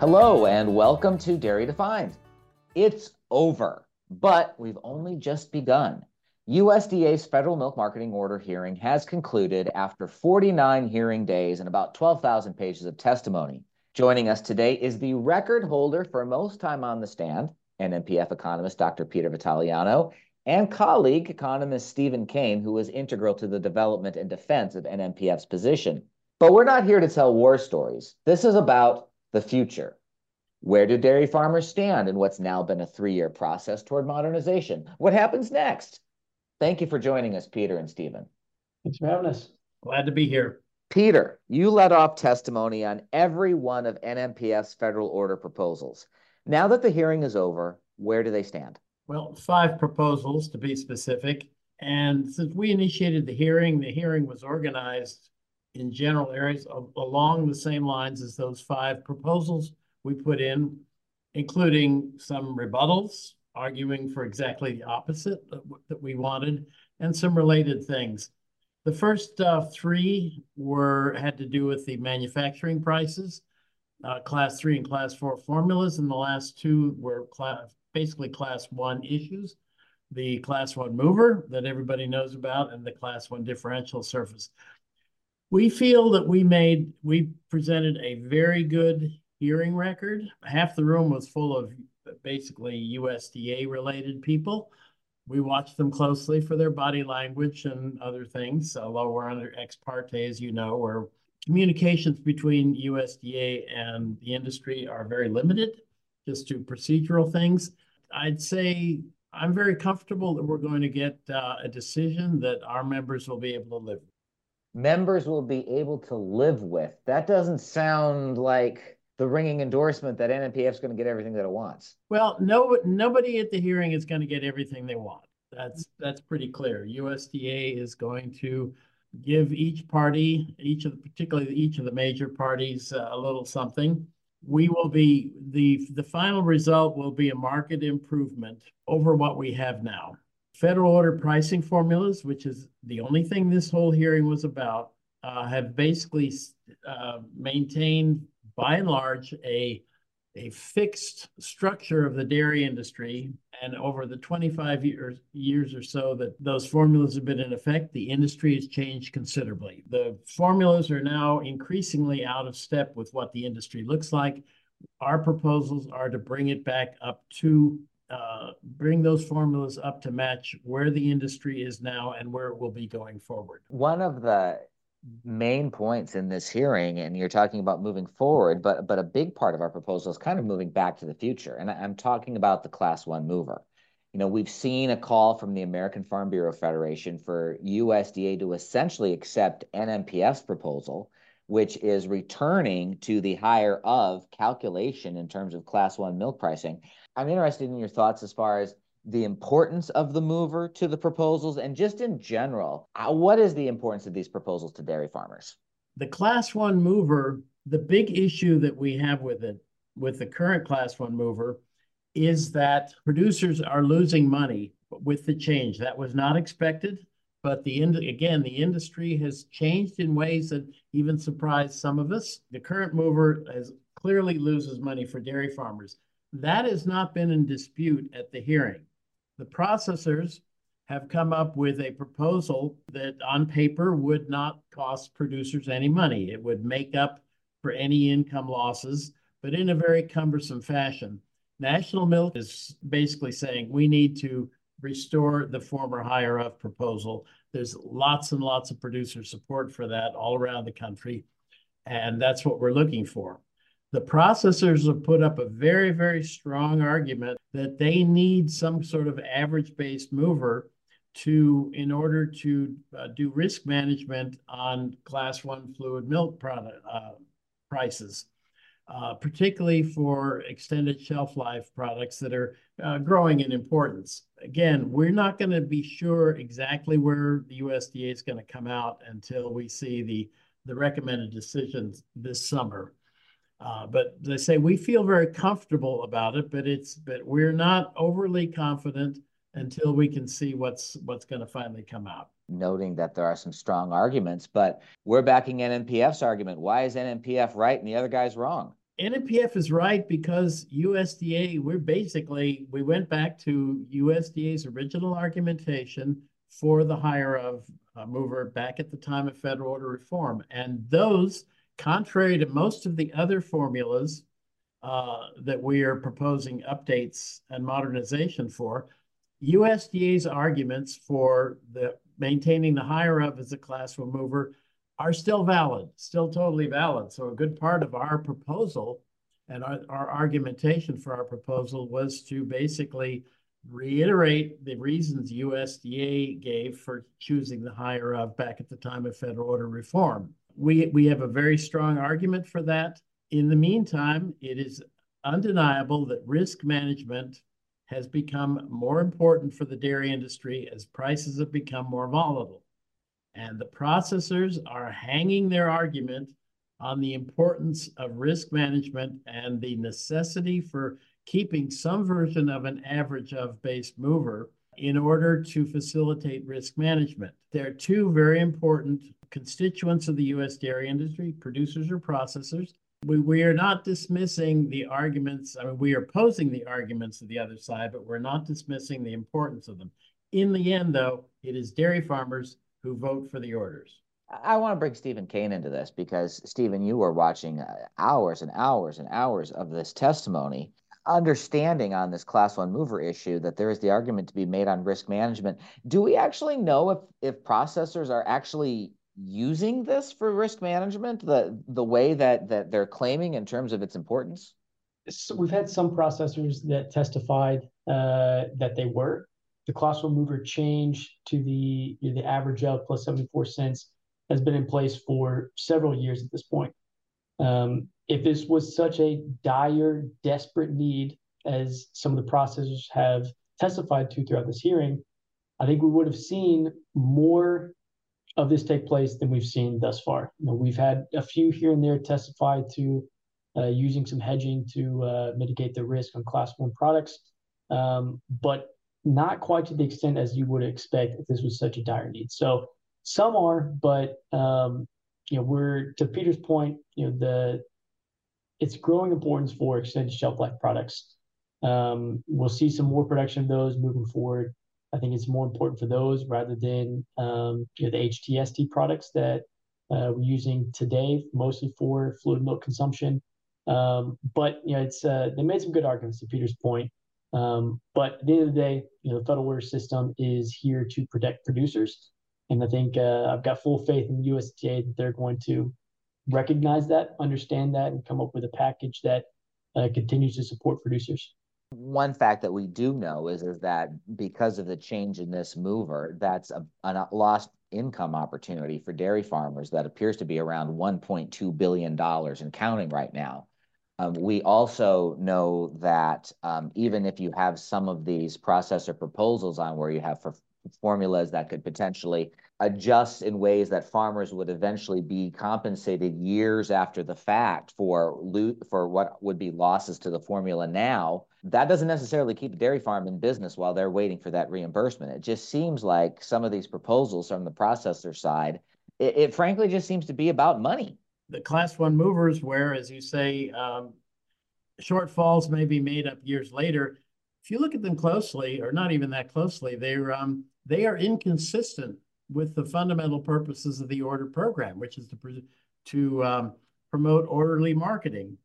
Hello, and welcome to Dairy Defined. It's over, but we've only just begun. USDA's federal milk marketing order hearing has concluded after 49 hearing days and about 12,000 pages of testimony. Joining us today is the record holder for most time on the stand, NMPF economist Dr. Peter Vitaliano, and colleague economist Stephen Cain, who was integral to the development and defense of NMPF's position. But we're not here to tell war stories. This is about the future. Where do dairy farmers stand in what's now been a three year process toward modernization? What happens next? Thank you for joining us, Peter and Stephen. Thanks for having us. Glad to be here. Peter, you led off testimony on every one of NMPF's federal order proposals. Now that the hearing is over, where do they stand? Well, five proposals to be specific. And since we initiated the hearing, the hearing was organized in general areas along the same lines as those five proposals we put in, including some rebuttals, arguing for exactly the opposite that we wanted, and some related things. The first uh, three were had to do with the manufacturing prices, uh, class three and class four formulas, and the last two were class, basically class one issues. The class one mover that everybody knows about, and the class one differential surface. We feel that we made, we presented a very good hearing record. Half the room was full of basically USDA related people. We watched them closely for their body language and other things, although we're under ex parte, as you know, where communications between USDA and the industry are very limited just to procedural things. I'd say I'm very comfortable that we're going to get uh, a decision that our members will be able to live with. Members will be able to live with. That doesn't sound like the ringing endorsement that NMPF is going to get everything that it wants. Well, no, nobody at the hearing is going to get everything they want. That's that's pretty clear. USDA is going to give each party, each of particularly each of the major parties, uh, a little something. We will be the the final result will be a market improvement over what we have now. Federal order pricing formulas, which is the only thing this whole hearing was about, uh, have basically uh, maintained by and large a a fixed structure of the dairy industry. And over the 25 years, years or so that those formulas have been in effect, the industry has changed considerably. The formulas are now increasingly out of step with what the industry looks like. Our proposals are to bring it back up to uh, bring those formulas up to match where the industry is now and where it will be going forward. One of the main points in this hearing, and you're talking about moving forward, but but a big part of our proposal is kind of moving back to the future. And I'm talking about the class one mover. You know, we've seen a call from the American Farm Bureau Federation for USDA to essentially accept NMPF's proposal, which is returning to the higher of calculation in terms of class one milk pricing. I'm interested in your thoughts as far as the importance of the mover to the proposals and just in general, uh, what is the importance of these proposals to dairy farmers? The class one mover, the big issue that we have with it, with the current class one mover, is that producers are losing money with the change. That was not expected, but the again, the industry has changed in ways that even surprised some of us. The current mover has clearly loses money for dairy farmers. That has not been in dispute at the hearing. The processors have come up with a proposal that on paper would not cost producers any money. It would make up for any income losses, but in a very cumbersome fashion. National Milk is basically saying we need to restore the former higher of proposal. There's lots and lots of producer support for that all around the country. And that's what we're looking for. The processors have put up a very, very strong argument that they need some sort of average-based mover to in order to uh, do risk management on class one fluid milk product uh, prices, uh, particularly for extended shelf life products that are uh, growing in importance. Again, we're not going to be sure exactly where the USDA is going to come out until we see the the recommended decisions this summer. Uh, but they say we feel very comfortable about it, but it's but we're not overly confident until we can see what's what's going to finally come out. Noting that there are some strong arguments, but we're backing NMPF's argument. Why is NMPF right and the other guy's wrong? NMPF is right because USDA, we're basically, we went back to USDA's original argumentation for the higher of uh, mover back at the time of federal order reform. And those, contrary to most of the other formulas uh, that we are proposing updates and modernization for, USDA's arguments for the maintaining the higher of as a class mover are still valid, still totally valid. So a good part of our proposal and our, our argumentation for our proposal was to basically reiterate the reasons USDA gave for choosing the higher of back at the time of federal order reform. We, we have a very strong argument for that. In the meantime, it is undeniable that risk management has become more important for the dairy industry as prices have become more volatile. And the processors are hanging their argument on the importance of risk management and the necessity for keeping some version of an average of based mover in order to facilitate risk management. There are two very important constituents of the U.S. dairy industry, producers or processors. We, we are not dismissing the arguments, I mean, we are posing the arguments of the other side, but we're not dismissing the importance of them. In the end, though, it is dairy farmers who vote for the orders. I want to bring Stephen Cain into this because Stephen, you were watching uh, hours and hours and hours of this testimony, understanding on this class one mover issue that there is the argument to be made on risk management. Do we actually know if if processors are actually using this for risk management the the way that that they're claiming in terms of its importance? So we've had some processors that testified uh, that they were, the class one mover change to the you know, the average of plus 74 cents has been in place for several years at this point. Um, if this was such a dire, desperate need as some of the processors have testified to throughout this hearing, I think we would have seen more of this take place than we've seen thus far. You know, we've had a few here and there testify to uh, using some hedging to uh, mitigate the risk on class one products, um, but not quite to the extent as you would expect if this was such a dire need. So some are, but um, you know, we're to Peter's point, you know, the it's growing importance for extended shelf life products. Um, we'll see some more production of those moving forward. I think it's more important for those rather than um, you know the HTST products that uh, we're using today, mostly for fluid milk consumption. Um, but you know, it's uh, they made some good arguments to Peter's point. Um, but at the end of the day, you know, the federal order system is here to protect producers. And I think uh, I've got full faith in the USDA that they're going to recognize that, understand that, and come up with a package that uh, continues to support producers. One fact that we do know is, is that because of the change in this mover, that's a, a lost income opportunity for dairy farmers that appears to be around $1.2 billion and counting right now. Um, we also know that um, even if you have some of these processor proposals on where you have for formulas that could potentially adjust in ways that farmers would eventually be compensated years after the fact for loot for what would be losses to the formula now that doesn't necessarily keep the dairy farm in business while they're waiting for that reimbursement. It just seems like some of these proposals from the processor side it, it frankly just seems to be about money the class one movers, where, as you say, um, shortfalls may be made up years later. If you look at them closely, or not even that closely, they're um, they are inconsistent with the fundamental purposes of the order program, which is to to um, promote orderly marketing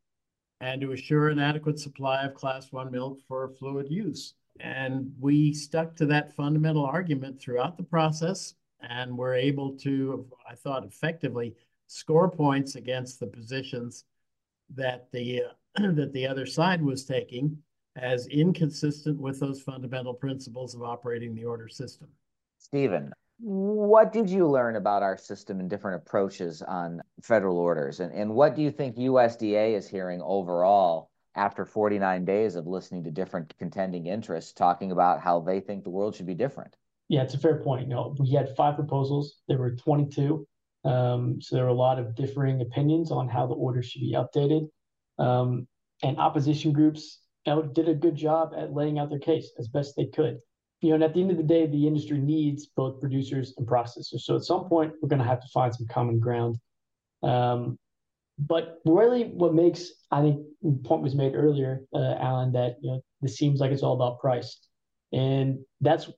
and to assure an adequate supply of class one milk for fluid use. And we stuck to that fundamental argument throughout the process and were able to, I thought, effectively score points against the positions that the uh, that the other side was taking as inconsistent with those fundamental principles of operating the order system. Stephen, what did you learn about our system and different approaches on federal orders? And, and what do you think USDA is hearing overall after 49 days of listening to different contending interests talking about how they think the world should be different? Yeah, it's a fair point. You know, we had five proposals. There were 22. Um, so there are a lot of differing opinions on how the order should be updated. Um, and opposition groups did a good job at laying out their case as best they could. You know, and at the end of the day, the industry needs both producers and processors. So at some point, we're going to have to find some common ground. Um, but really, what makes I think point was made earlier, uh, Alan, that you know this seems like it's all about price, and that's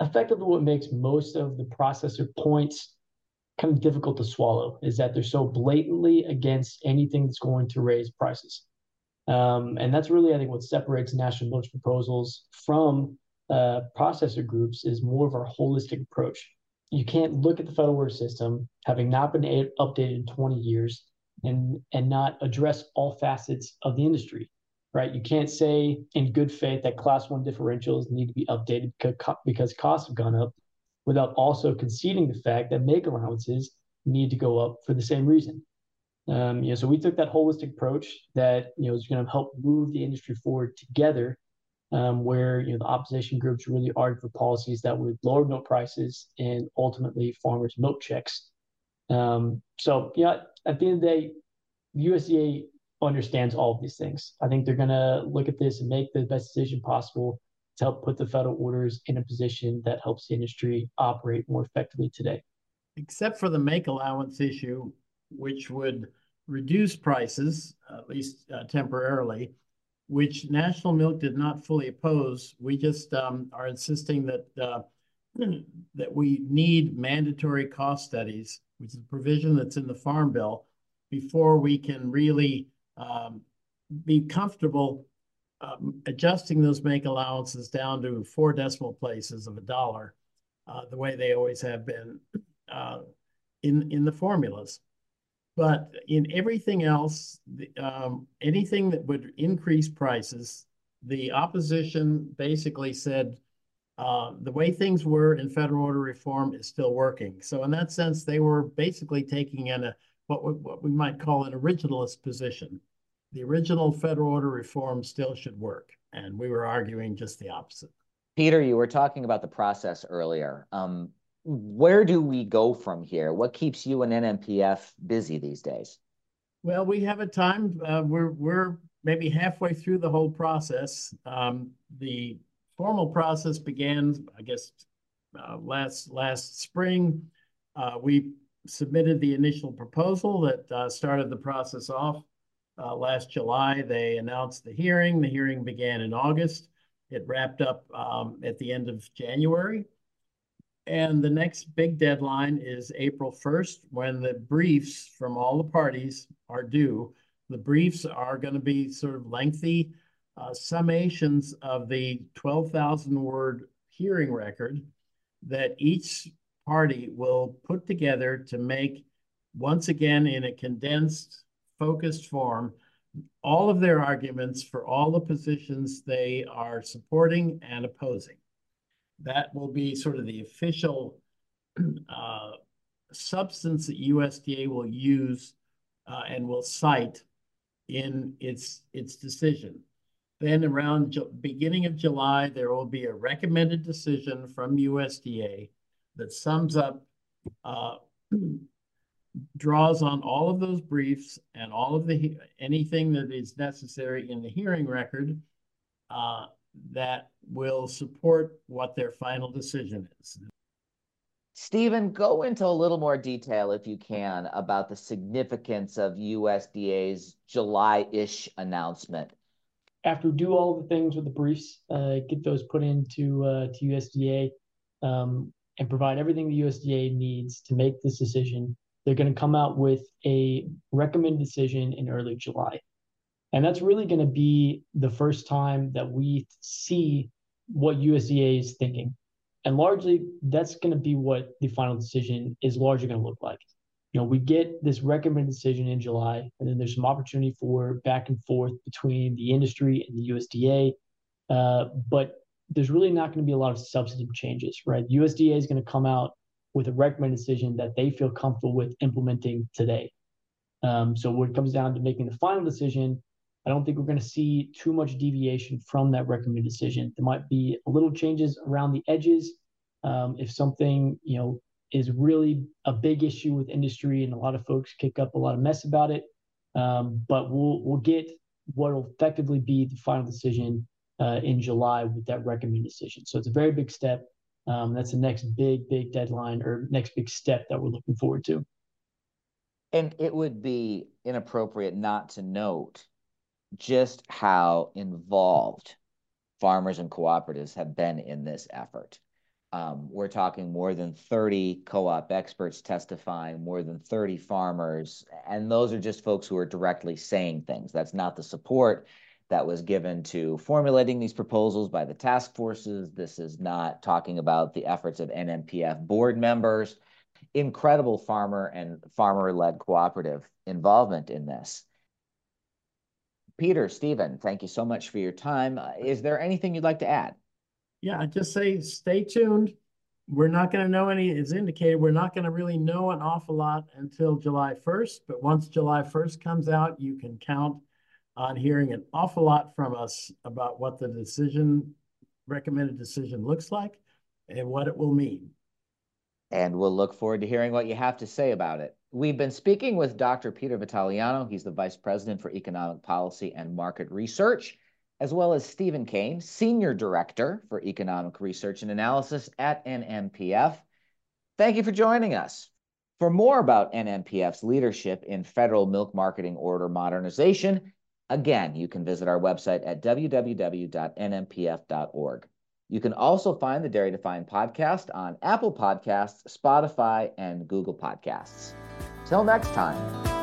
effectively what makes most of the processor points kind of difficult to swallow. Is that they're so blatantly against anything that's going to raise prices, um, and that's really I think what separates National Milk's proposals from uh, processor groups is more of our holistic approach. You can't look at the federal order system having not been updated in 20 years and and not address all facets of the industry right you can't say in good faith that class one differentials need to be updated because costs have gone up without also conceding the fact that make allowances need to go up for the same reason um, you know so we took that holistic approach that you know is going to help move the industry forward together um, where you know the opposition groups really argued for policies that would lower milk prices and ultimately farmers milk checks um, so yeah at the end of the day, USDA understands all of these things. I think they're going to look at this and make the best decision possible help put the federal orders in a position that helps the industry operate more effectively today. Except for the make allowance issue, which would reduce prices, at least uh, temporarily, which National Milk did not fully oppose. We just um, are insisting that uh, that we need mandatory cost studies which is a provision that's in the Farm Bill, before we can really um, be comfortable um, adjusting those make allowances down to four decimal places of a dollar, uh, the way they always have been uh, in in the formulas. But in everything else, the, um, anything that would increase prices, the opposition basically said uh, the way things were in federal order reform is still working. So in that sense, they were basically taking in a what we, what we might call an originalist position. The original federal order reform still should work, and we were arguing just the opposite. Peter, you were talking about the process earlier. Um, where do we go from here? What keeps you and NMPF busy these days? Well, we have a time. Uh, we're we're maybe halfway through the whole process. Um, the formal process began, I guess, uh, last last spring. Uh, we submitted the initial proposal that uh, started the process off uh, last July. They announced the hearing. The hearing began in August. It wrapped up um, at the end of January. And the next big deadline is April 1st when the briefs from all the parties are due. The briefs are going to be sort of lengthy uh, summations of the 12,000 word hearing record that each party will put together to make, once again, in a condensed, focused form, all of their arguments for all the positions they are supporting and opposing. That will be sort of the official uh, substance that USDA will use uh, and will cite in its its decision. Then around the beginning of July, there will be a recommended decision from USDA that sums up, uh, draws on all of those briefs and all of the anything that is necessary in the hearing record uh, that will support what their final decision is. Stephen, go into a little more detail, if you can, about the significance of USDA's July-ish announcement after do all the things with the briefs, uh, get those put into uh, to USDA, um, and provide everything the USDA needs to make this decision, they're going to come out with a recommended decision in early July. And that's really going to be the first time that we see what USDA is thinking. And largely, that's going to be what the final decision is largely going to look like you know, we get this recommended decision in July, and then there's some opportunity for back and forth between the industry and the USDA. Uh, but there's really not going to be a lot of substantive changes, right? USDA is going to come out with a recommended decision that they feel comfortable with implementing today. Um, so when it comes down to making the final decision, I don't think we're going to see too much deviation from that recommended decision. There might be a little changes around the edges. Um, if something, you know, is really a big issue with industry, and a lot of folks kick up a lot of mess about it. Um, but we'll we'll get what will effectively be the final decision uh, in July with that recommended decision. So it's a very big step. Um, that's the next big big deadline or next big step that we're looking forward to. And it would be inappropriate not to note just how involved farmers and cooperatives have been in this effort. Um, we're talking more than 30 co-op experts testifying, more than 30 farmers, and those are just folks who are directly saying things. That's not the support that was given to formulating these proposals by the task forces. This is not talking about the efforts of NMPF board members. Incredible farmer and farmer-led cooperative involvement in this. Peter, Stephen, thank you so much for your time. Uh, is there anything you'd like to add? Yeah, I just say stay tuned. We're not going to know any, as indicated, we're not going to really know an awful lot until July 1st. But once July 1st comes out, you can count on hearing an awful lot from us about what the decision, recommended decision looks like and what it will mean. And we'll look forward to hearing what you have to say about it. We've been speaking with Dr. Peter Vitaliano. He's the Vice President for Economic Policy and Market Research, as well as Stephen Cain, Senior Director for Economic Research and Analysis at NMPF. Thank you for joining us. For more about NMPF's leadership in federal milk marketing order modernization, again, you can visit our website at www.nmpf.org. You can also find the Dairy Defined podcast on Apple Podcasts, Spotify, and Google Podcasts. Till next time.